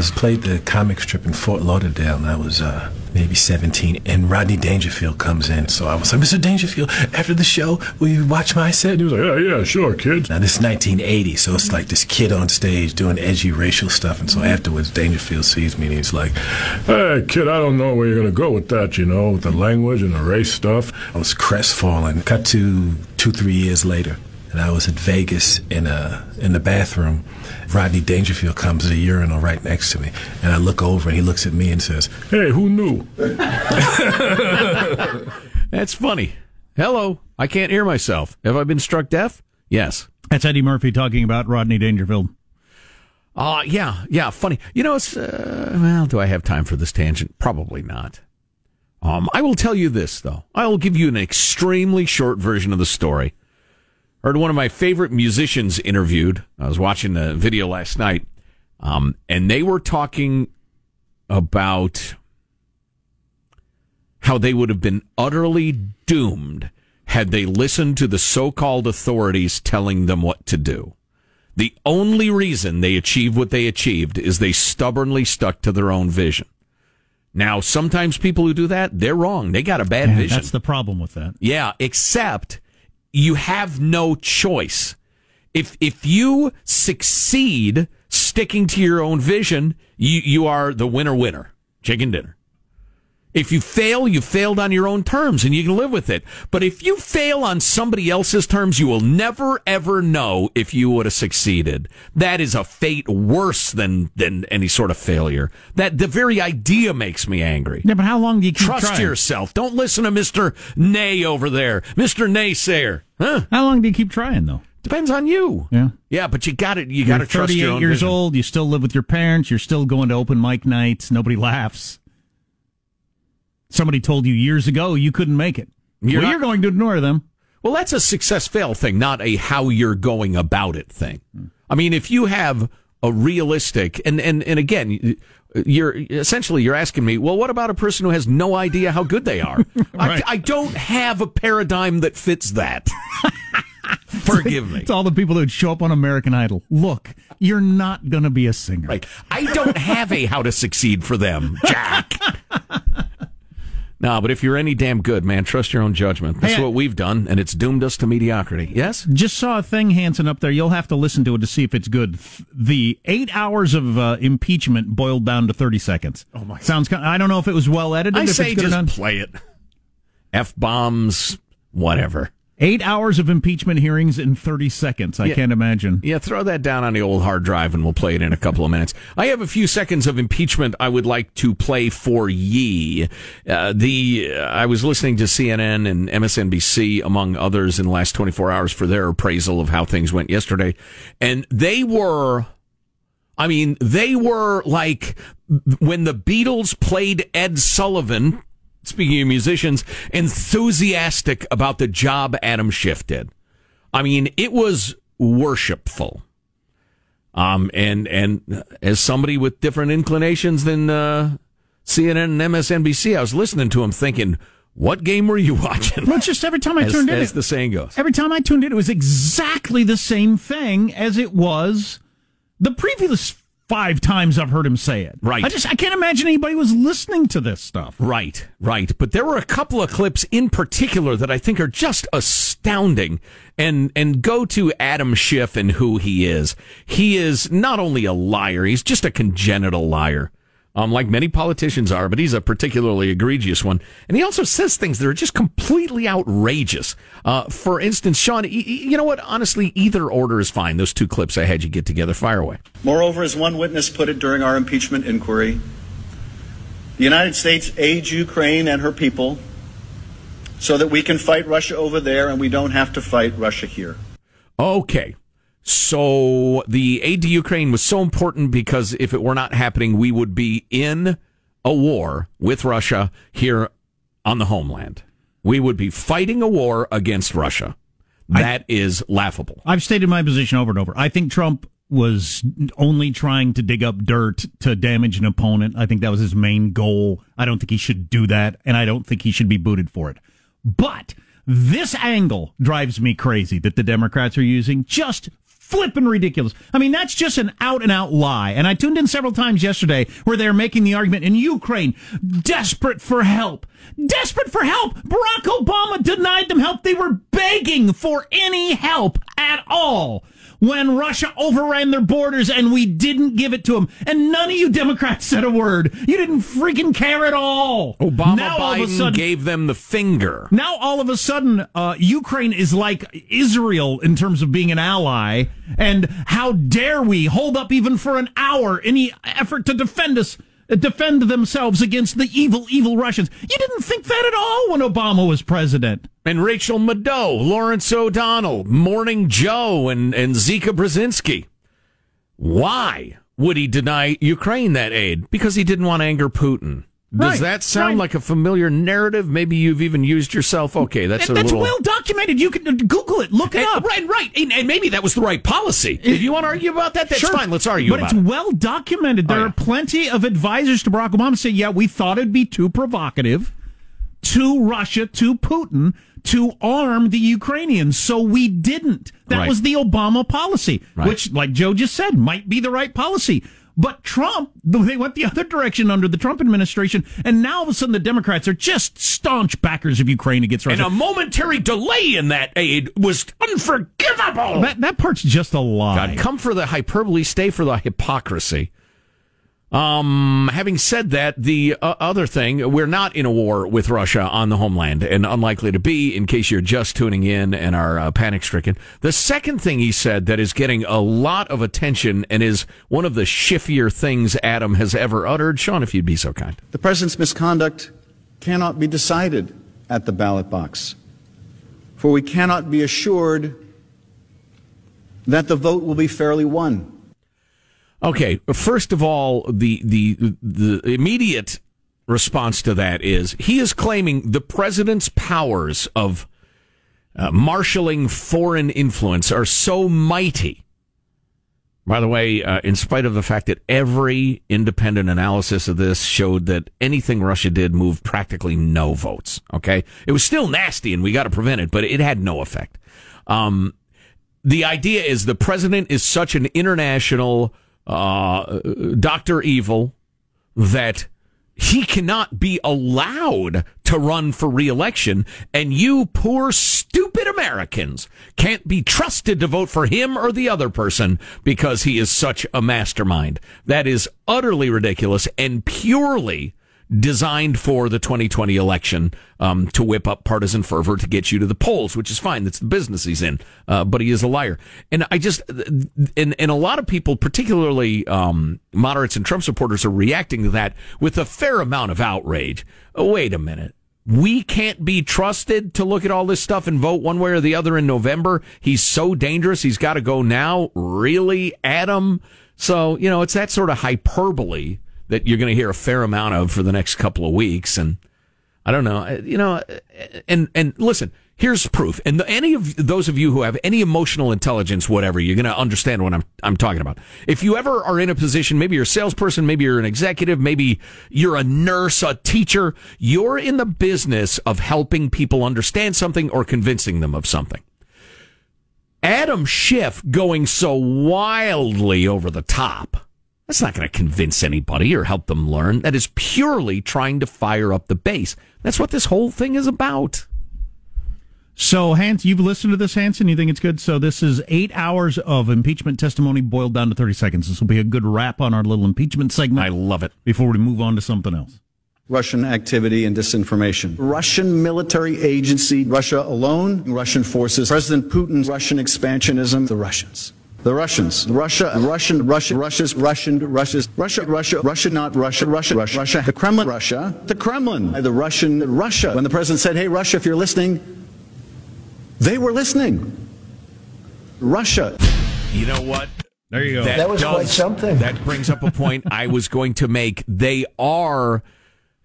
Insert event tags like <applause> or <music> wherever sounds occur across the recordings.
Was played the comic strip in Fort Lauderdale, and I was uh, maybe 17, and Rodney Dangerfield comes in. So I was like, Mr. Dangerfield, after the show, will you watch my set? And he was like, yeah, yeah, sure, kid. Now, this is 1980, so it's like this kid on stage doing edgy racial stuff. And so afterwards, Dangerfield sees me, and he's like, hey, kid, I don't know where you're going to go with that, you know, with the language and the race stuff. I was crestfallen. Cut to two, three years later and I was at Vegas in a in the bathroom. Rodney Dangerfield comes to the urinal right next to me, and I look over, and he looks at me and says, "Hey, who knew?" <laughs> That's funny. Hello, I can't hear myself. Have I been struck deaf? Yes. That's Eddie Murphy talking about Rodney Dangerfield. Uh, yeah, yeah, funny. You know, it's, uh, well, do I have time for this tangent? Probably not. Um, I will tell you this, though. I will give you an extremely short version of the story. Heard one of my favorite musicians interviewed. I was watching the video last night, um, and they were talking about how they would have been utterly doomed had they listened to the so-called authorities telling them what to do. The only reason they achieved what they achieved is they stubbornly stuck to their own vision. Now, sometimes people who do that, they're wrong. They got a bad Yeah, vision. That's the problem with that. Yeah, except you have no choice. If if you succeed sticking to your own vision, you you are the winner winner. Chicken dinner. If you fail, you failed on your own terms and you can live with it. But if you fail on somebody else's terms, you will never ever know if you would have succeeded. That is a fate worse than than any sort of failure. That the very idea makes me angry. Yeah, but how long do you keep Trust trying? yourself. Don't listen to Mr. Nay over there. Mr. Naysayer. Huh? How long do you keep trying, though? Depends on you. Yeah. Yeah, but you got it. you got to trust 38 your own years vision. old. You still live with your parents. You're still going to open mic nights. Nobody laughs. Somebody told you years ago you couldn't make it. You're well, not- you're going to ignore them. Well, that's a success fail thing, not a how you're going about it thing. I mean, if you have a realistic and and and again, you're essentially you're asking me, well, what about a person who has no idea how good they are? <laughs> Right. I, I don't have a paradigm that fits that. <laughs> Forgive me. It's all the people that would show up on American Idol. Look, you're not going to be a singer. Right. I don't have a how to succeed for them, Jack. <laughs> no, but if you're any damn good, man, trust your own judgment. That's Hey, what we've done, and it's doomed us to mediocrity. Yes? Just saw a thing, Hanson, up there. You'll have to listen to it to see if it's good. The eight hours of uh, impeachment boiled down to 30 seconds. Oh, my. Sounds kind I don't know if it was well edited. I if say it's good just not. play it. F bombs, whatever. Eight hours of impeachment hearings in 30 seconds. I Yeah. can't imagine. Yeah, throw that down on the old hard drive and we'll play it in a couple of minutes. I have a few seconds of impeachment I would like to play for ye. Uh, the uh, I was listening to CNN and MSNBC among others in the last 24 hours for their appraisal of how things went yesterday, and they were I mean, they were like when the Beatles played Ed Sullivan, speaking of musicians, enthusiastic about the job Adam Schiff did. I mean, it was worshipful. Um, and, and as somebody with different inclinations than, uh, CNN and MSNBC, I was listening to him thinking, what game were you <laughs> watching? Well, just every time I as, tuned in, as it- the saying goes. every time I tuned in, it was exactly the same thing as it was the previous five times I've heard him say it. Right. I just I can't imagine anybody was listening to this stuff. Right, right. But there were a couple of clips in particular that I think are just astounding and and go to Adam Schiff and who he is. He is not only a liar, he's just a congenital liar. Um, like many politicians are, but he's a particularly egregious one. And he also says things that are just completely outrageous. Uh, for instance, Sean, y- you know what? Honestly, either order is fine. Those two clips I had you get together, fire away. Moreover, as one witness put it during our impeachment inquiry, the United States aids Ukraine and her people so that we can fight Russia over there and we don't have to fight Russia here. Okay. So the aid to Ukraine was so important because if it were not happening, we would be in a war with Russia here on the homeland. We would be fighting a war against Russia. That is laughable. I've stated my position over and over. I think Trump was only trying to dig up dirt to damage an opponent. I think that was his main goal. I don't think he should do that, and I don't think he should be booted for it. But this angle drives me crazy that the Democrats are using. Just flipping ridiculous. I mean, that's just an out and out lie. And I tuned in several times yesterday where they're making the argument in Ukraine, desperate for help. Desperate for help. Barack Obama denied them help. They were begging for any help at all when Russia overran their borders and we didn't give it to them. And none of you Democrats said a word. You didn't freaking care at all. Obama now, all of a Biden sudden, gave them the finger. now all of a sudden, uh, Ukraine is like Israel in terms of being an ally. And how dare we hold up even for an hour any effort to defend us, defend themselves against the evil, evil Russians? You didn't think that at all when Obama was president. And Rachel Maddow, Lawrence O'Donnell, Morning Joe, and, and Mika Brzezinski. Why would he deny Ukraine that aid? Because he didn't want to anger Putin. Does Right, that sound right. like a familiar narrative? Maybe you've even used yourself. Okay, that's a that's little. well documented. You can uh, Google it, look it And- up. right, right, and, and maybe that was the right policy. If you want to argue about that, that's Sure. fine. Let's argue But it's it. well documented. There Oh, yeah. are plenty of advisors to Barack Obama say, yeah, we thought it'd be too provocative to Russia, to Putin, to arm the Ukrainians. So we didn't. That Right. was the Obama policy, which, like Joe just said, might be the right policy. But Trump, they went the other direction under the Trump administration, and now all of a sudden the Democrats are just staunch backers of Ukraine against And Russia. a momentary delay in that aid was unforgivable. that, that part's just a lie. God, come for the hyperbole, stay for the hypocrisy. Um, having said that, the uh, other thing, we're not in a war with Russia on the homeland and unlikely to be in case you're just tuning in and are uh, panic stricken. The second thing he said that is getting a lot of attention and is one of the shiftier things Adam has ever uttered. Sean, if you'd be so kind. The president's misconduct cannot be decided at the ballot box, for we cannot be assured that the vote will be fairly won. Okay, first of all, the the the immediate response to that is he is claiming the president's powers of uh, marshaling foreign influence are so mighty. By the way, uh, in spite of the fact that every independent analysis of this showed that anything Russia did moved practically no votes. Okay. It was still nasty and we got to prevent it, but it had no effect. Um, the idea is the president is such an international uh, Dr. Evil that he cannot be allowed to run for reelection, and you poor, stupid Americans can't be trusted to vote for him or the other person because he is such a mastermind. That is utterly ridiculous and purely designed for the 2020 election um, to whip up partisan fervor to get you to the polls, which is fine. That's the business he's in. Uh, but he is a liar. And I just, and, and a lot of people, particularly um, moderates and Trump supporters, are reacting to that with a fair amount of outrage. Oh, wait a minute. We can't be trusted to look at all this stuff and vote one way or the other in November. He's so dangerous. He's got to go now. Really, Adam? So, you know, it's that sort of hyperbole that you're going to hear a fair amount of for the next couple of weeks. And I don't know, you know, and, and listen, here's proof. And any of those of you who have any emotional intelligence, whatever, you're going to understand what I'm, I'm talking about. If you ever are in a position, maybe you're a salesperson, maybe you're an executive, maybe you're a nurse, a teacher, you're in the business of helping people understand something or convincing them of something. Adam Schiff going so wildly over the top that's not going to convince anybody or help them learn. That is purely trying to fire up the base. That's what this whole thing is about. So, Hans, you've listened to this, Hanson. You think it's good? So, this is eight hours of impeachment testimony boiled down to 30 seconds. This will be a good wrap on our little impeachment segment. I love it. Before we move on to something else. Russian activity and disinformation. Russian military agency, Russia alone, Russian forces, President Putin's Russian expansionism, the Russians. The Russians, Russia, Russian, Russia, Russia's, Russian, Russia's, Russia, Russia, Russia, not Russia, Russia, Russia, Russia, the Kremlin, Russia, the Kremlin, the Russian, Russia. When the president said, hey, Russia, if you're listening, they were listening. Russia. You know what? There you go. That, that was does, quite something. That brings up a point I was going to make. They are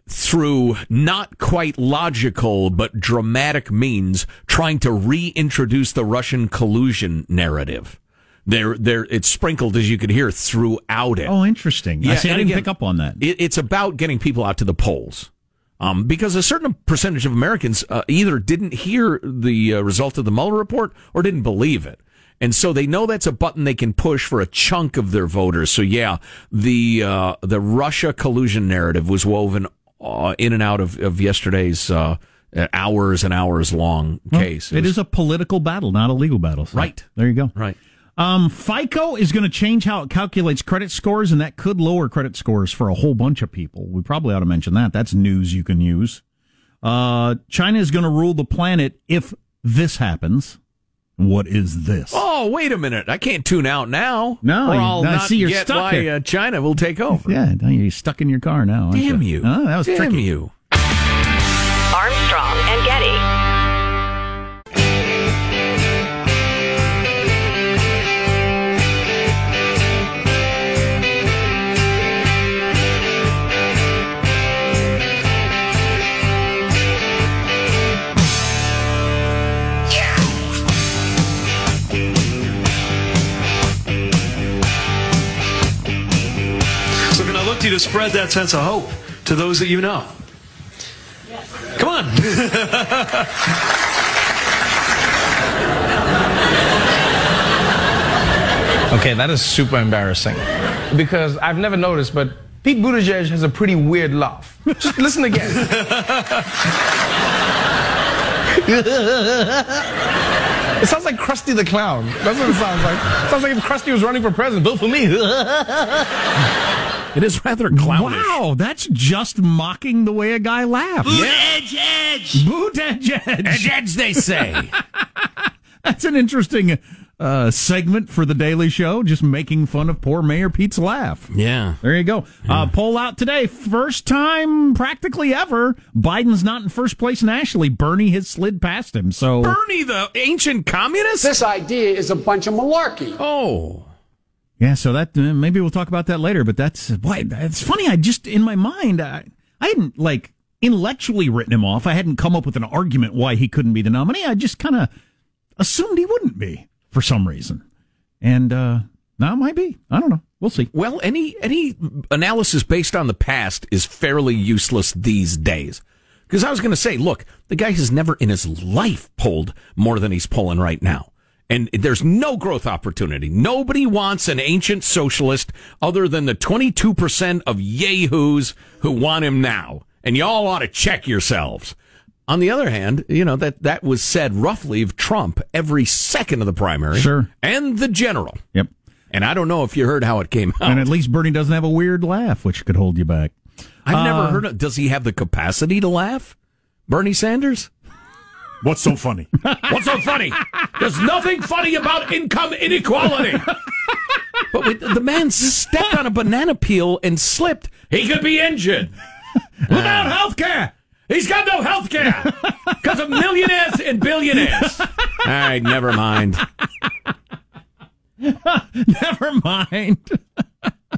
through not quite logical but dramatic means trying to reintroduce the Russian collusion narrative. There, there, it's sprinkled as you could hear throughout it. Oh, interesting. Yeah, I, see, I didn't again, pick up on that. It, it's about getting people out to the polls. Um, because a certain percentage of Americans uh, either didn't hear the uh, result of the Mueller report or didn't believe it. And so they know that's a button they can push for a chunk of their voters. So yeah, the uh, the Russia collusion narrative was woven uh, in and out of, of yesterday's uh, hours and hours long case. Well, it, it was, is a political battle, not a legal battle. So right. There you go. Right. Um, FICO is going to change how it calculates credit scores, and that could lower credit scores for a whole bunch of people. We probably ought to mention that. That's news you can use. Uh, China is going to rule the planet if this happens. What is this? Oh, wait a minute! I can't tune out now. No, or I'll I not see you're get stuck why. Uh, China will take over. <laughs> Yeah, you're stuck in your car now. Damn you! Oh, that was Damn tricky. you! Armstrong and Getty. You to spread that sense of hope to those that you know. Come on. <laughs> okay, that is super embarrassing. Because I've never noticed, but Pete Buttigieg has a pretty weird laugh. Just listen again. <laughs> It sounds like Krusty the Clown. That's what it sounds like. It sounds like if Krusty was running for president. Vote for me. <laughs> It is rather clownish. Wow, that's just mocking the way a guy laughs. Boot edge edge. Boot edge edge. Edge edge, they say. <laughs> that's an interesting uh, segment for the Daily Show, just making fun of poor Mayor Pete's laugh. Yeah. There you go. Yeah. Uh, poll out today. First time practically ever. Biden's not in first place nationally. Bernie has slid past him. So Bernie, the ancient communist? This idea is a bunch of malarkey. Oh. Yeah, so that uh, maybe we'll talk about that later. But that's why it's funny. I just in my mind, I, I hadn't like intellectually written him off. I hadn't come up with an argument why he couldn't be the nominee. I just kind of assumed he wouldn't be for some reason. And uh now it might be. I don't know. We'll see. Well, any any analysis based on the past is fairly useless these days. Because I was going to say, look, the guy has never in his life pulled more than he's pulling right now. And there's no growth opportunity. Nobody wants an ancient socialist other than the 22% of yahoos who want him now. And y'all ought to check yourselves. On the other hand, you know, that, that was said roughly of Trump every second of the primary. Sure. And the general. Yep. And I don't know if you heard how it came out. And at least Bernie doesn't have a weird laugh, which could hold you back. I've never Uh, heard of. Does he have the capacity to laugh? Bernie Sanders? What's so funny? <laughs> What's so funny? There's nothing funny about income inequality. but wait, the man stepped on a banana peel and slipped. He could be injured. Without health care. He's got no health care because of millionaires and billionaires. All right, never mind. <laughs> Never mind.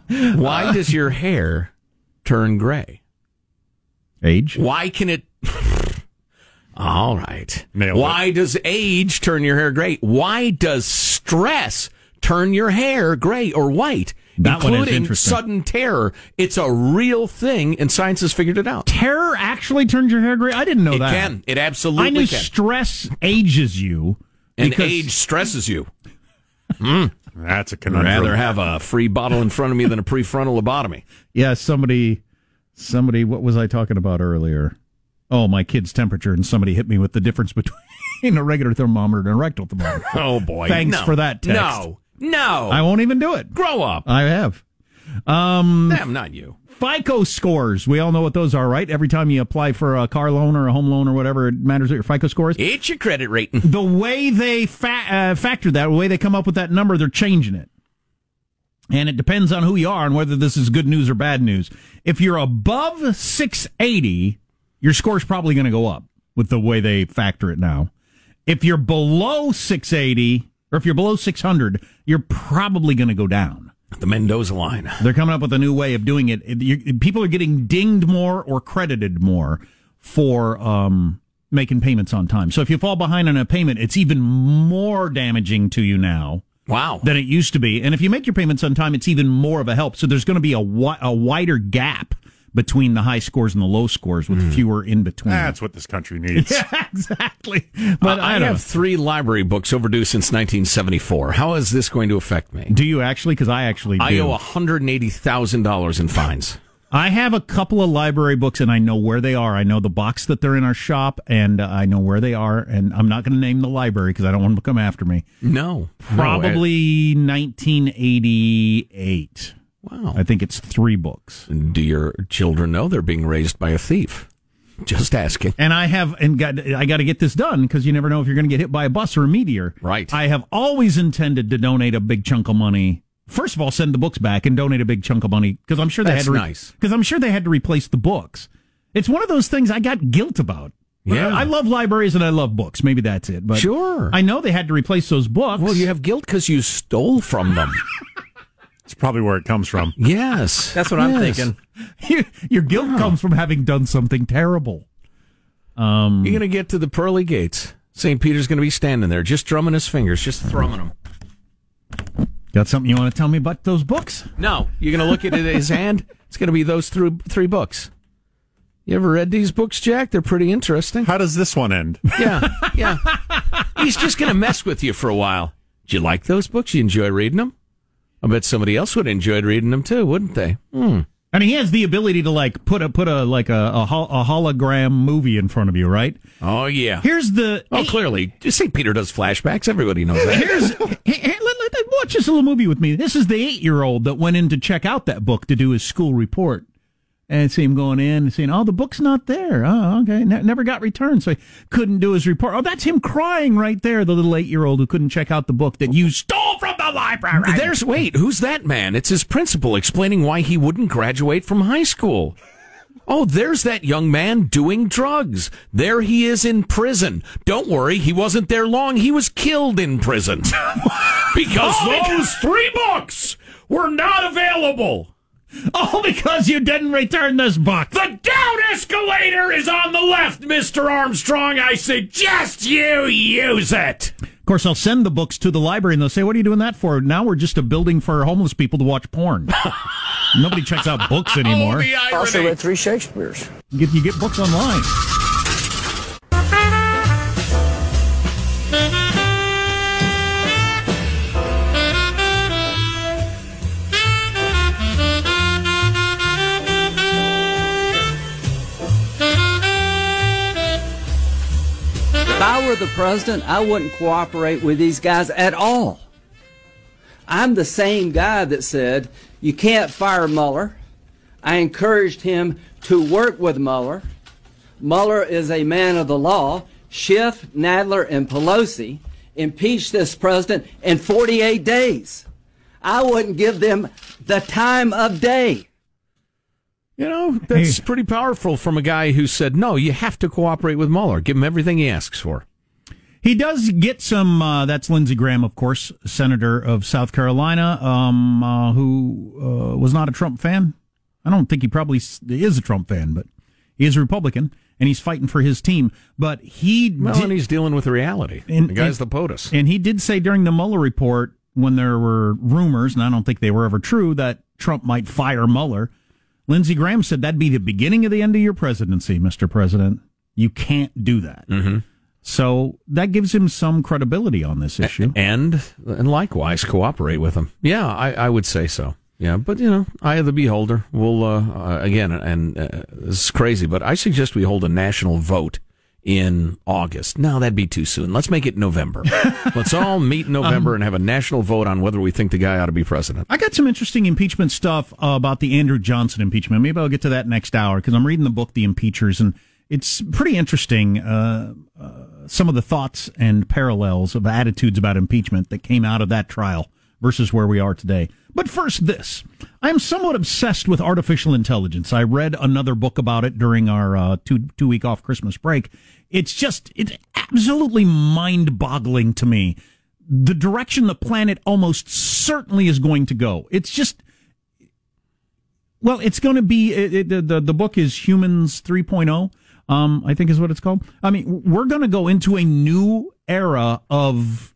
Why does your hair turn gray? Age. Why can it? All right. Nailed it. Why does age turn your hair gray? Why does stress turn your hair gray or white? That including sudden terror. It's a real thing, and science has figured it out. Terror actually turns your hair gray. I didn't know It that. can. It absolutely I knew can. stress ages you. and because- age stresses you. <laughs> Hmm. That's a conundrum. I'd rather have a free bottle in front of me than a prefrontal lobotomy. Yeah, somebody, somebody. What was I talking about earlier? Oh, my kid's temperature, and somebody hit me with the difference between <laughs> a regular thermometer and a rectal thermometer. <laughs> Oh boy! Thanks No. for that text. No, no. I won't even do it. grow up. I have. Um, Damn, not you. FICO scores. We all know what those are, right? Every time you apply for a car loan or a home loan or whatever, it matters what your FICO score is. It's your credit rating. the way they fa- uh, factor that, the way they come up with that number, they're changing it. And it depends on who you are and whether this is good news or bad news. If you're above 680, your score's probably going to go up with the way they factor it now. If you're below 680, or if you're below 600, you're probably going to go down. The Mendoza line. They're coming up with a new way of doing it. You- people are getting dinged more or credited more for um, making payments on time. So if you fall behind on a payment, it's even more damaging to you now Wow. than it used to be. And if you make your payments on time, it's even more of a help. So there's going to be a, wi- a wider gap between the high scores and the low scores with fewer in between. That's what this country needs. <laughs> yeah, exactly. But Uh, I, I, don't have three library books overdue since 1974. How is this going to affect me? Do you actually? Because I actually do. I owe $180,000 in fines. I have a couple of library books and I know where they are. I know the box that they're in our shop and uh, I know where they are. And I'm not going to name the library because I don't want them to come after me. No. Probably 1988. Wow. I think it's three books. Do your children know they're being raised by a thief? Just asking. And I have, and got, I got to get this done because you never know if you're going to get hit by a bus or a meteor. Right. I have always intended to donate a big chunk of money. First of all, send the books back and donate a big chunk of money because I'm sure they That's had to. nice. Because I'm sure they had to replace the books. It's one of those things I got guilt about. Yeah. I love libraries and I love books. Maybe that's it. But Sure. I know they had to replace those books. Well, you have guilt because you stole from them. <laughs> It's probably where it comes from. yes. That's what I'm thinking. <laughs> your, your guilt comes from having done something terrible. Um, You're going to get to the pearly gates. St. Peter's going to be standing there, just drumming his fingers, just thrumming them. got something you want to tell me about those books? No, you're going to look at it, his hand. It's going to be those through three books. You ever read these books, Jack? They're pretty interesting. How does this one end? <laughs> Yeah, yeah. He's just going to mess with you for a while. Do you like those books? You enjoy reading them? I bet somebody else would enjoy reading them too, wouldn't they? Hmm. And he has the ability to like put a put a like a, a, hol- a hologram movie in front of you, right? Oh yeah. Here's the Oh, clearly, St. Peter does flashbacks. Everybody knows that. Here's <laughs> here, here, let, let- let- watch this little movie with me. This is the eight year old that went in to check out that book to do his school report. And see him going in and saying, "Oh, the book's not there. Oh, okay, Ne- never got returned, so he couldn't do his report." Oh, that's him crying right there. The little eight year old who couldn't check out the book that you stole from the library. There's wait, who's that man? It's his principal explaining why he wouldn't graduate from high school. Oh, there's that young man doing drugs. There he is in prison. Don't worry, he wasn't there long. He was killed in prison. <laughs> because those three books were not available. All because you didn't return this book. The down escalator is on the left, Mr. Armstrong. I suggest you use it. Of course, I'll send the books to the library and they'll say, What are you doing that for? Now we're just a building for homeless people to watch porn. <laughs> Nobody checks out books anymore. Oh, the I also irony. read three Shakespeare's. You get, you get books online. Were the president, I wouldn't cooperate with these guys at all. I'm the same guy that said you can't fire Mueller. I encouraged him to work with Mueller. Mueller is a man of the law. Schiff, Nadler, and Pelosi impeached this president in 48 days. I wouldn't give them the time of day. You know, that's pretty powerful from a guy who said, no, you have to cooperate with Mueller. Give him everything he asks for. He does get some. Uh, that's Lindsey Graham, of course, senator of South Carolina, um, uh, who uh, was not a Trump fan. I don't think he probably is a Trump fan, but he is a Republican and he's fighting for his team. But he Well, did- and he's dealing with reality. And- the guy's and- the POTUS. And he did say during the Mueller report, when there were rumors, and I don't think they were ever true, that Trump might fire Mueller, Lindsey Graham said that'd be the beginning of the end of your presidency, Mr. President. You can't do that. Mm-hmm. So that gives him some credibility on this issue. And and likewise, cooperate with him. Yeah, I, I would say so. Yeah, but you know, eye of the beholder. We'll uh, uh, again, and uh, this is crazy, but I suggest we hold a national vote in August. No, that'd be too soon. Let's make it November. <laughs> Let's all meet in November and have a national vote on whether we think the guy ought to be president. I got some interesting impeachment stuff uh, about the Andrew Johnson impeachment. Maybe I'll get to that next hour because I'm reading the book, The Impeachers, and it's pretty interesting. Uh, uh, some of the thoughts and parallels of attitudes about impeachment that came out of that trial versus where we are today. But first, this. I am somewhat obsessed with artificial intelligence. I read another book about it during our uh, two two week off Christmas break. It's just it's absolutely mind boggling to me the direction the planet almost certainly is going to go. It's just well, it's going to be it, it, the the book is Humans 3.0. Um, I think is what it's called. I mean, we're going to go into a new era of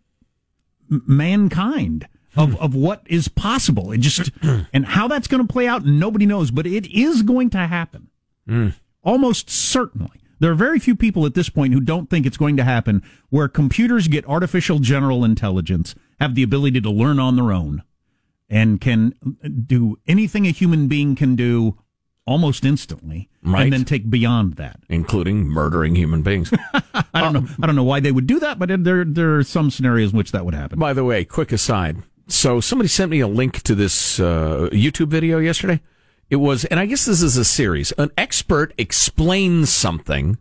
mankind of hmm. of what is possible. It just <clears throat> and how that's going to play out, nobody knows, but it is going to happen. Hmm. Almost certainly. There are very few people at this point who don't think it's going to happen where computers get artificial general intelligence, have the ability to learn on their own, and can uh, do anything a human being can do almost instantly, Right. and then take beyond that. including murdering human beings. <laughs> I don't know. I don't know why they would do that, but there there are some scenarios in which that would happen. By the way, quick aside. So somebody sent me a link to this uh, YouTube video yesterday. It was, and I guess this is a series. An expert explains something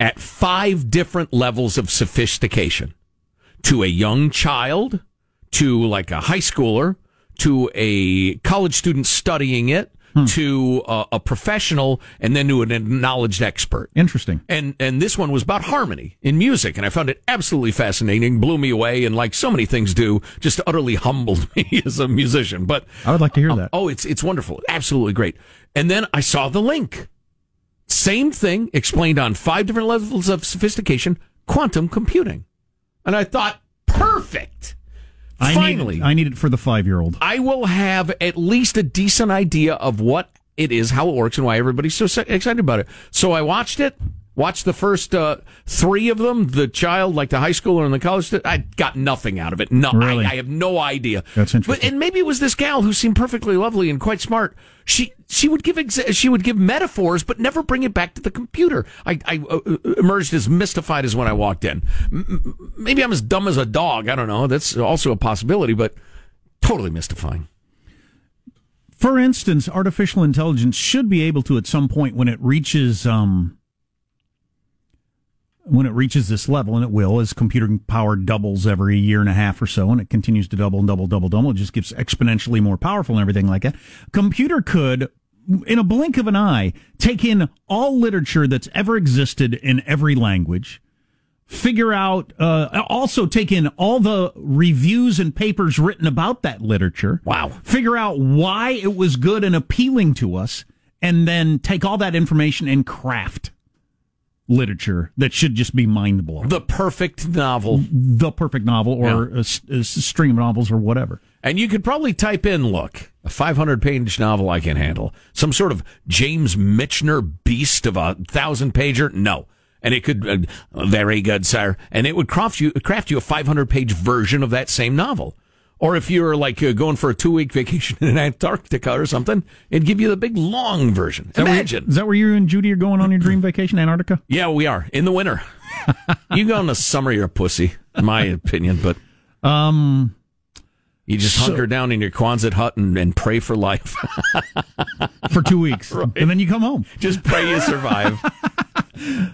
at five different levels of sophistication to a young child, to like a high schooler, to a college student studying it, Hmm. to a, a professional, and then to an acknowledged expert. Interesting. And and this one was about harmony in music, and I found it absolutely fascinating, blew me away, and like so many things do, just utterly humbled <laughs> me as a musician. But I would like to hear uh, that. oh, it's it's wonderful, absolutely great. And then I saw the link. Same thing explained on five different levels of sophistication, quantum computing. And I thought, perfect. I Finally, need it, I need it for the five year old. I will have at least a decent idea of what it is, how it works, and why everybody's so excited about it. So I watched it, watched the first uh, three of them. The child, like the high schooler and the college, stu- I got nothing out of it. No, Really? I, I have no idea. That's interesting. But, and maybe it was this gal who seemed perfectly lovely and quite smart. She she would give exa- she would give metaphors, but never bring it back to the computer. I, I uh, uh, emerged as mystified as when I walked in. M- maybe I'm as dumb as a dog. I don't know. That's also a possibility, but totally mystifying. For instance, artificial intelligence should be able to, at some point, when it reaches um, when it reaches this level, and it will, as computing power doubles every year and a half or so, and it continues to double and double, double, double, it just gets exponentially more powerful and everything like that. Computer could, in a blink of an eye, take in all literature that's ever existed in every language, figure out, uh, also take in all the reviews and papers written about that literature. Wow. Figure out why it was good and appealing to us, and then take all that information and craft literature that should just be mind blowing. The perfect novel. The perfect novel or Yeah. a a, string of novels or whatever. And you could probably type in, look, a 500 page novel I can handle. Some sort of James Michener beast of a thousand pager? No. And it could, uh, very good, sir. And it would craft you, craft you a 500 page version of that same novel. Or if you're like uh, going for a two week vacation <laughs> in Antarctica or something, it'd give you the big long version. Is that where- Imagine. is that where you and Judy are going on your dream vacation, Antarctica? <laughs> Yeah, we are in the winter. <laughs> you go in the summer, you're a pussy, in my opinion. But um, you just so- hunker down in your Quonset hut and, and pray for life. <laughs> for two weeks, <laughs> and then you come home. Just pray you survive. <laughs>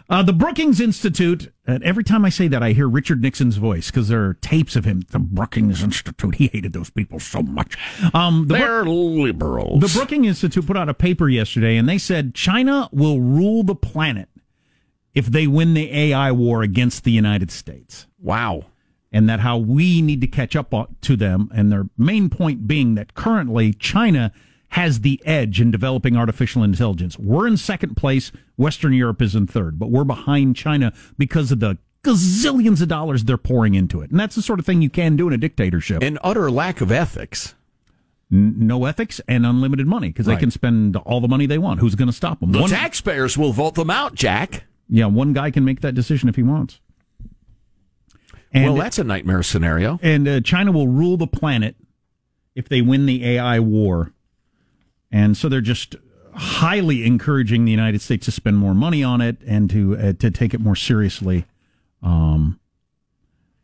Uh, the Brookings Institute. And every time I say that, I hear Richard Nixon's voice because there are tapes of him. The Brookings Institute. He hated those people so much. Um, the They're liberals. The Brookings Institute put out a paper yesterday, and they said China will rule the planet if they win the AI war against the United States. Wow. And that how we need to catch up to them. And their main point being that currently China has the edge in developing artificial intelligence. We're in second place. Western Europe is in third, but we're behind China because of the gazillions of dollars they're pouring into it. And that's the sort of thing you can do in a dictatorship. An utter lack of ethics. N- no ethics and unlimited money because Right. they can spend all the money they want. Who's going to stop them? The One- taxpayers will vote them out, Jack. Yeah, one guy can make that decision if he wants. Well, that's a nightmare scenario. And uh, China will rule the planet if they win the AI war. And so they're just highly encouraging the United States to spend more money on it and to uh, to take it more seriously, um,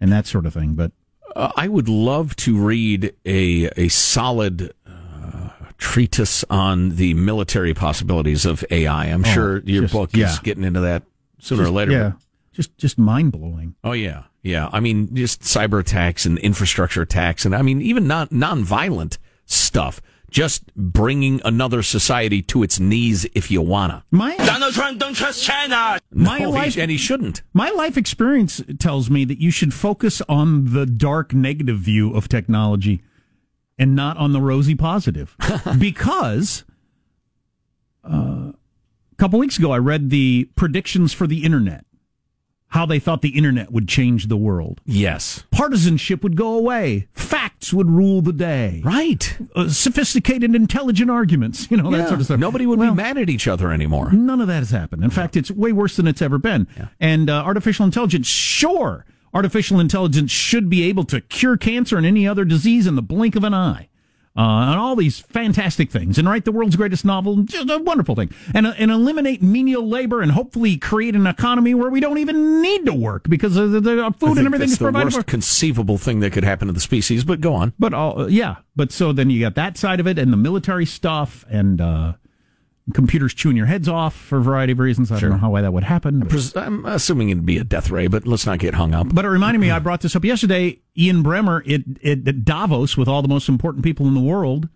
and that sort of thing. But Uh, I would love to read a a solid uh, treatise on the military possibilities of AI. I'm Oh, sure your just- book yeah. is getting into that sooner Just- or later. yeah, just just mind blowing. Oh yeah, yeah. I mean, just cyber attacks and infrastructure attacks, and I mean even non non-violent stuff. Just bringing another society to its knees if you wanna. My Donald Trump don't trust China. My No, he- life- and he shouldn't. My life experience tells me that you should focus on the dark negative view of technology and not on the rosy positive. <laughs> because uh, a couple weeks ago, I read the predictions for the internet, how they thought the internet would change the world. Yes. Partisanship would go away. Facts would rule the day. Right. Uh, sophisticated, intelligent arguments, you know, that sort of stuff. Nobody would Well, be mad at each other anymore. None of that has happened. In fact, it's way worse than it's ever been. And uh, artificial intelligence, sure, artificial intelligence should be able to cure cancer and any other disease in the blink of an eye. Uh, and all these fantastic things, and write the world's greatest novel, just a wonderful thing, and uh, and eliminate menial labor, and hopefully create an economy where we don't even need to work because the, the food and everything that's is the provided. worst for. conceivable thing that could happen to the species. But go on. But all, yeah, but so then you got that side of it, and the military stuff, and uh, computers chewing your heads off for a variety of reasons. I don't know how why that would happen. but- I'm assuming it'd be a death ray, but let's not get hung up. But it reminded me, I <clears throat> brought this up yesterday. Ian Bremmer at Davos with all the most important people in the world,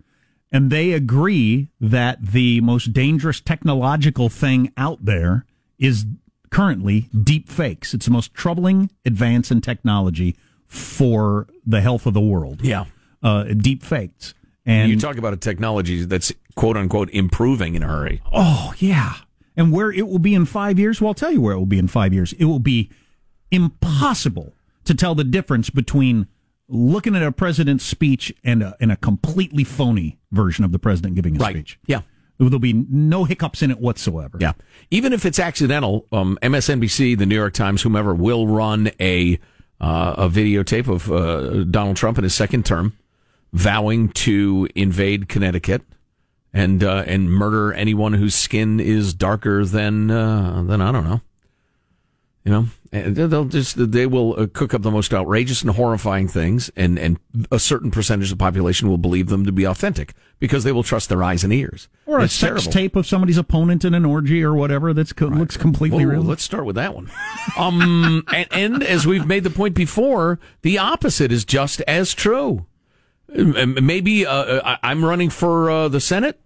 and they agree that the most dangerous technological thing out there is currently deep fakes. It's the most troubling advance in technology for the health of the world. Yeah. Uh, deep fakes. And you talk about a technology that's quote unquote improving in a hurry. Oh, yeah. And where it will be in five years, well, I'll tell you where it will be in five years. It will be impossible to tell the difference between looking at a president's speech and a, and a completely phony version of the president giving a Right. speech. Yeah. There'll be no hiccups in it whatsoever. Yeah. Even if it's accidental, um, MSNBC, the New York Times, whomever will run a uh, a videotape of uh, Donald Trump in his second term vowing to invade Connecticut and uh, and murder anyone whose skin is darker than uh, than I don't know. You know, and they'll just they will uh, cook up the most outrageous and horrifying things, and and a certain percentage of the population will believe them to be authentic because they will trust their eyes and ears. Or a It's sex terrible. tape of somebody's opponent in an orgy or whatever that's co- looks completely Whoa, real. Let's start with that one. Um, <laughs> and, and as we've made the point before, the opposite is just as true. Maybe uh, I- I'm running for uh, the Senate,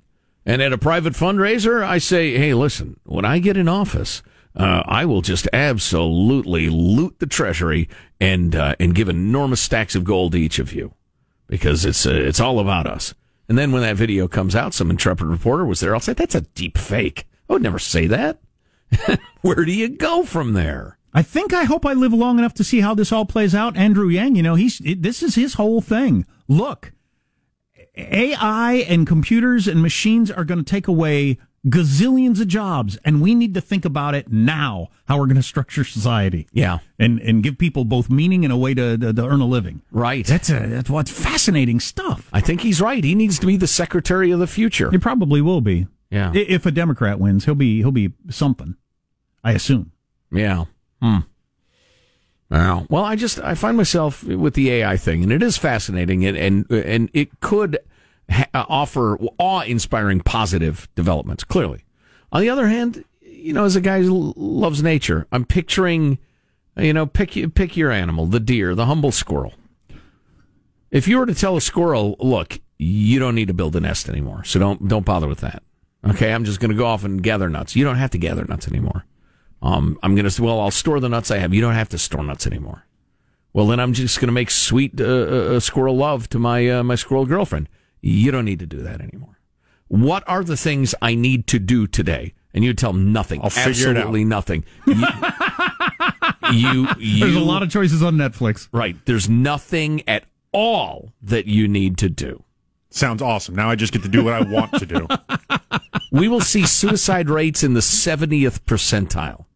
and at a private fundraiser, I say, "Hey, listen, when I get in office, uh, I will just absolutely loot the treasury and uh, and give enormous stacks of gold to each of you because it's uh, it's all about us. And then when that video comes out, some intrepid reporter was there. I'll say that's a deep fake. I would never say that. <laughs> Where do you go from there? I think I hope I live long enough to see how this all plays out. Andrew Yang, you know, he's this is his whole thing. Look, AI and computers and machines are going to take away gazillions of jobs, and we need to think about it now. How we're going to structure society, yeah, and and give people both meaning and a way to to, to earn a living. Right. That's a that's what's fascinating stuff. I think he's right. He needs to be the secretary of the future. He probably will be. Yeah. If a Democrat wins, he'll be he'll be something. I assume. Yeah. Hmm. Wow. Well, I just I find myself with the AI thing, and it is fascinating, and and and it could ha- uh, offer awe-inspiring positive developments. Clearly, on the other hand, you know, as a guy who loves nature, I'm picturing, you know, pick pick your animal, the deer, the humble squirrel. If you were to tell a squirrel, look, you don't need to build a nest anymore, so don't don't bother with that. Okay, I'm just going to go off and gather nuts. You don't have to gather nuts anymore. Um, I'm going to say, well, I'll store the nuts I have. You don't have to store nuts anymore. Well, then I'm just going to make sweet uh, uh, squirrel love to my uh, my squirrel girlfriend. You don't need to do that anymore. What are the things I need to do today? And you tell them nothing. I'll figure it out. Absolutely nothing. You, you, you, <laughs> There's a lot of choices on Netflix. right. There's nothing at all that you need to do. Sounds awesome. Now I just get to do what I want to do. <laughs> We will see suicide rates in the 70th percentile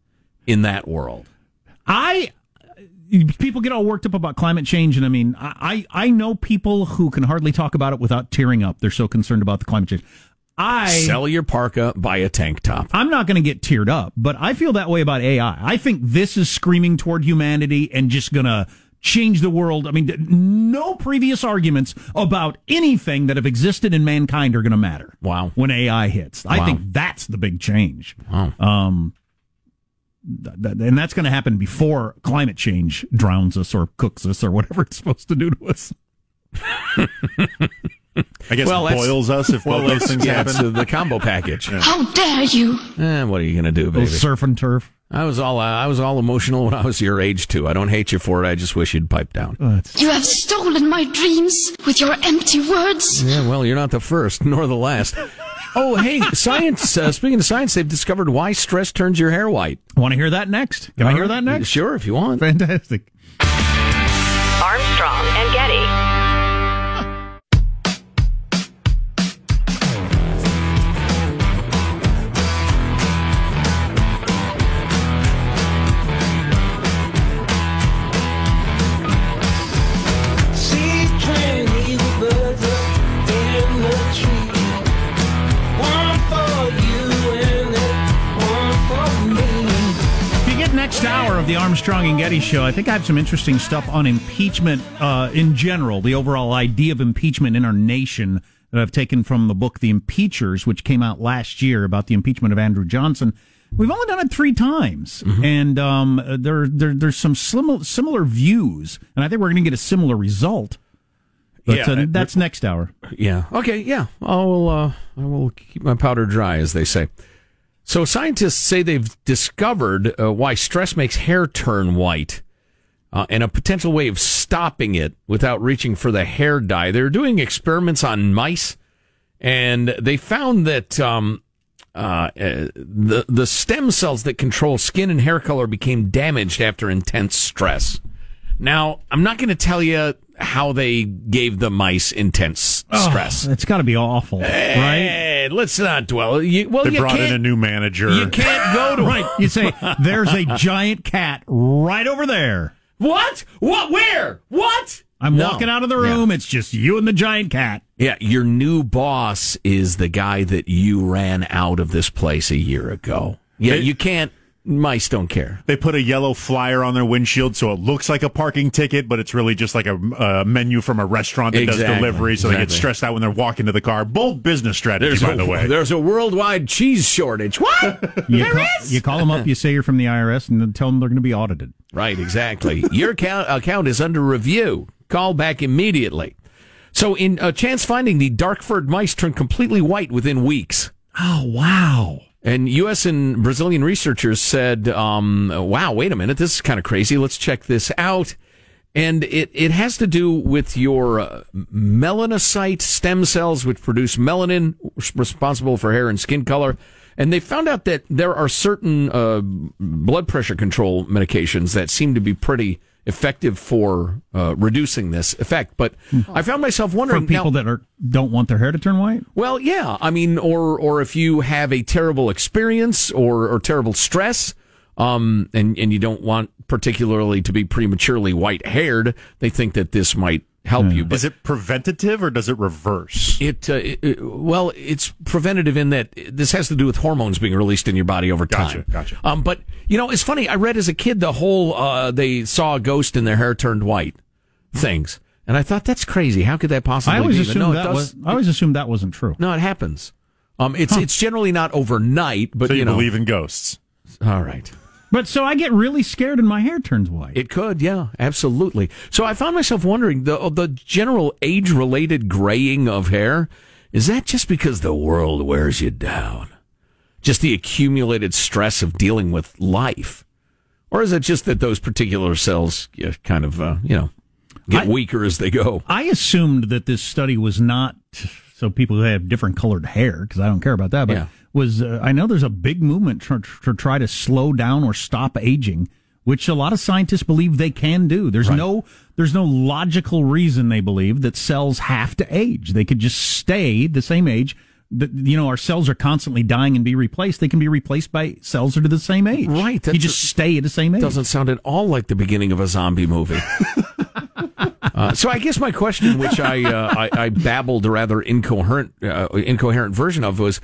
in that world. I people get all worked up about climate change, and I mean, I I know people who can hardly talk about it without tearing up. They're so concerned about the climate change. I Sell your parka, buy a tank top. I'm not going to get teared up, but I feel that way about AI. I think this is screaming toward humanity and just going to change the world. I mean, no previous arguments about anything that have existed in mankind are going to matter. Wow. When AI hits, I think that's the big change. Wow. Um, and that's going to happen before climate change drowns us or cooks us or whatever <laughs> it's supposed to do to us. I guess Well, that's- boils us if well, both those things yeah, happen. it's, uh, the combo package. How dare you? Eh, what are you going to do, Little baby? surf and turf. I was all I was all emotional when I was your age too. I don't hate you for it. I just wish you'd pipe down. You have stolen my dreams with your empty words. Yeah, well, you're not the first nor the last. Oh, hey, science. Uh, speaking of science, they've discovered why stress turns your hair white. Want to hear that next? Can I hear that next? Sure, if you want. Fantastic. Of the Armstrong and Getty show, I think I have some interesting stuff on impeachment uh, in general, the overall idea of impeachment in our nation that I've taken from the book The Impeachers, which came out last year about the impeachment of Andrew Johnson. We've only done it three times, and um, there, there there's some similar similar views, and I think we're going to get a similar result. But Yeah, uh, that's next hour. Yeah. Okay. Yeah. I will. Uh, I will keep my powder dry, as they say. So scientists say they've discovered uh, why stress makes hair turn white, uh, and a potential way of stopping it without reaching for the hair dye. They're doing experiments on mice, and they found that um, uh, uh, the the stem cells that control skin and hair color became damaged after intense stress. Now, I'm not going to tell you how they gave the mice intense stress. Oh, it's got to be awful, right? Let's not dwell. You, well, they you brought in a new manager. You can't go to <laughs> Right. You say, <laughs> there's a giant cat right over there. What? What? Where? What? I'm No. walking out of the room. It's just you and the giant cat. Yeah, your new boss is the guy that you ran out of this place a year ago. Yeah, They- you can't. Mice don't care. They put a yellow flyer on their windshield so it looks like a parking ticket, but it's really just like a, a menu from a restaurant that does delivery. So they get stressed out when they're walking to the car. Bold business strategy, There's by a, the way. There's a worldwide cheese shortage. What? <laughs> You There call, is? you call them up, you say you're from the IRS, and then tell them they're going to be audited. Right, exactly. Your account, account is under review. Call back immediately. So, in a chance finding, the dark furred mice turned completely white within weeks. Oh, wow. And U.S. and Brazilian researchers said, um, wow, wait a minute, this is kind of crazy. Let's check this out. And it, it has to do with your uh, melanocyte stem cells, which produce melanin, responsible for hair and skin color. And they found out that there are certain uh, blood pressure control medications that seem to be pretty effective for uh, reducing this effect. But I found myself wondering For people now- that are don't want their hair to turn white? well, yeah. I mean, or or if you have a terrible experience or or terrible stress, um, and and you don't want particularly to be prematurely white haired, they think that this might help you. But Is it preventative or does it reverse? it, uh, it, it- well, it's preventative in that this has to do with hormones being released in your body over time. Gotcha, gotcha. Um, but you know, it's funny. I read as a kid the whole uh, they saw a ghost and their hair turned white things, and I thought that's crazy. How could that possibly I always be? Assumed no, that does- was. I always assumed that wasn't true. no, it happens. Um, it's it's generally not overnight, but so you, know. believe in ghosts? All right. But so I get really scared and my hair turns white. It could, yeah, absolutely. So I found myself wondering the the general age related graying of hair is that just because the world wears you down, just the accumulated stress of dealing with life, or is it just that those particular cells kind of uh, you know get I- weaker as they go? I assumed that this study was not so people who have different colored hair because I don't care about that. But Yeah. Was uh, I know there's a big movement to, to try to slow down or stop aging, which a lot of scientists believe they can do. There's no there's no logical reason they believe that cells have to age. They could just stay the same age. That you know, our cells are constantly dying and be replaced. They can be replaced by cells that are the same age. Right, You just a- stay at the same age. Doesn't sound at all like the beginning of a zombie movie. <laughs> uh, so I guess my question, which I uh, I, I babbled a rather incoherent uh, incoherent version of, was: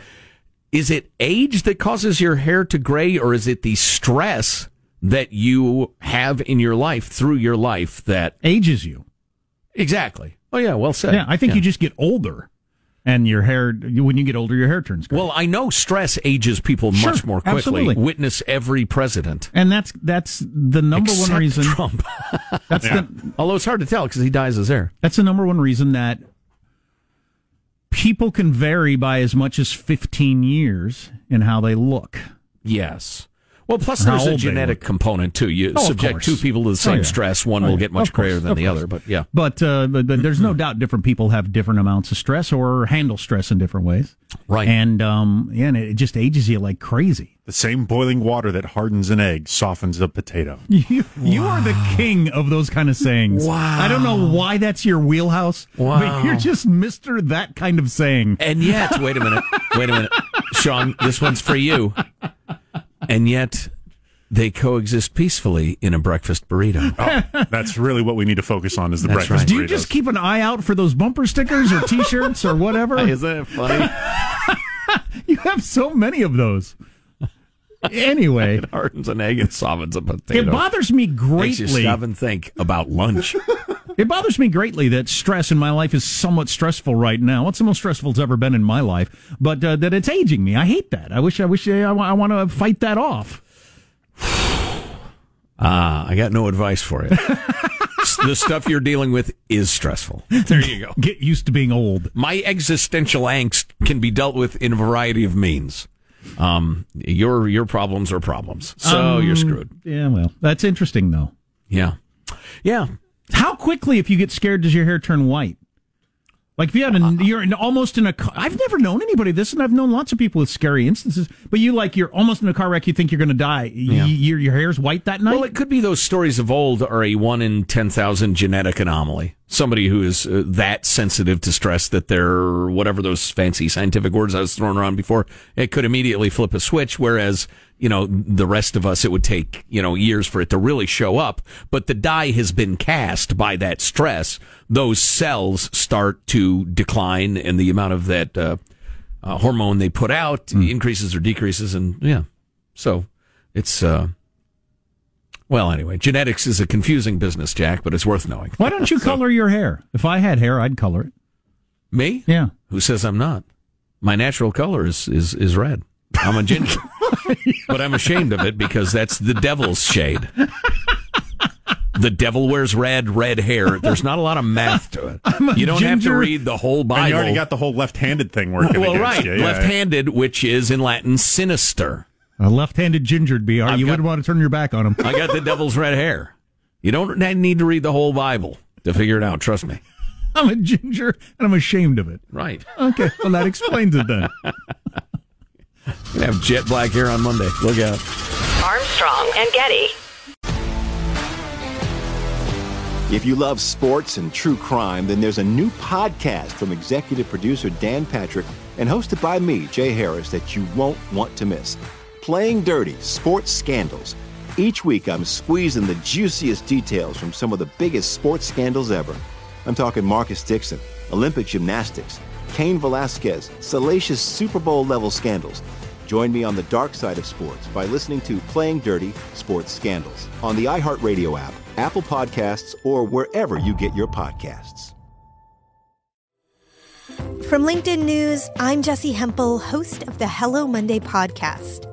Is it age that causes your hair to gray, or is it the stress that you have in your life through your life that ages you? Exactly. Oh yeah, well said. Yeah, I think you just get older, and your hair. When you get older, your hair turns gray. Well, I know stress ages people Sure, much more quickly. absolutely. Witness every president. And that's that's the number Except one reason. Trump. <laughs> That's Yeah. the Although it's hard to tell because he dyes his hair. that's the number one reason that people can vary by as much as fifteen years in how they look. Yes. Well, plus there's a genetic component too. You Oh, subject two people to the Oh, same yeah. stress, one Oh, will get much grayer than of the course. other. But yeah, But, uh, but but there's no doubt different people have different amounts of stress or handle stress in different ways. Right. And um yeah, and it just ages you like crazy. The same boiling water that hardens an egg softens a potato. <laughs> You, you are the king of those kind of sayings. Wow. I don't know why that's your wheelhouse, Wow. but you're just Mister that kind of saying. and yet, wait a minute, wait a minute, Sean, this one's for you. And yet, they coexist peacefully in a breakfast burrito. Oh, that's really what we need to focus on is the That's breakfast right. Do you burritos. just keep an eye out for those bumper stickers or <laughs> T-shirts or whatever? Isn't it funny? <laughs> You have so many of those. Anyway, <laughs> it hardens an egg and softens a potato. it bothers me greatly. Makes you greatly. stop and think about lunch. <laughs> It bothers me greatly that stress in my life is somewhat stressful right now. What's the most stressful it's ever been in my life, but uh, that it's aging me. I hate that. I wish. I wish. I, I want to fight that off. <sighs> Ah, I got no advice for you. the stuff you're dealing with is stressful. There you go. Get used to being old. My existential angst can be dealt with in a variety of means. Um, your your problems are problems, so Um, you're screwed. Yeah. Well, that's interesting though. Yeah, yeah. How quickly, if you get scared, does your hair turn white? Like if you had a, you're in, almost in a. I've never known anybody this, and I've known lots of people with scary instances. But you like you're almost in a car wreck. You think you're going to die. Y- Yeah. your your hair's white that night. Well, it could be those stories of old are a one in ten thousand genetic anomaly. Somebody who is uh, that sensitive to stress that they're whatever those fancy scientific words I was throwing around before, it could immediately flip a switch. Whereas you know the rest of us, it would take you know years for it to really show up. But the die has been cast by that stress. Those cells start to decline, and the amount of that uh, uh, hormone they put out increases or decreases, and yeah, so it's. Well, anyway, genetics is a confusing business, Jack, but it's worth knowing. Why don't you <laughs> color your hair? If I had hair, I'd color it. Me? Yeah. Who says I'm not? My natural color is is, is red. I'm a ginger, <laughs> but I'm ashamed of it because that's the devil's shade. the devil wears red, red hair. There's not a lot of math to it. You don't have to read the whole Bible. And you already got the whole left-handed thing working. well, against right, you. Yeah. left-handed, which is in Latin sinister. A left-handed gingered BR. I've you got- wouldn't want to turn your back on him. I got the devil's red hair. You don't need to read the whole Bible to figure it out. Trust me. <laughs> I'm a ginger and I'm ashamed of it. Right. Okay, well that explains it then. <laughs> Gonna have jet black hair on Monday. Look out. Armstrong and Getty. If you love sports and true crime, then there's a new podcast from executive producer Dan Patrick and hosted by me, Jay Harris, that you won't want to miss. Playing Dirty Sports Scandals. Each week, I'm squeezing the juiciest details from some of the biggest sports scandals ever. I'm talking Marcus Dixon, Olympic gymnastics, Cain Velasquez, salacious Super Bowl level scandals. Join me on the dark side of sports by listening to Playing Dirty Sports Scandals on the iHeartRadio app, Apple Podcasts, or wherever you get your podcasts. From LinkedIn News, I'm Jessi Hempel, host of the Hello Monday podcast.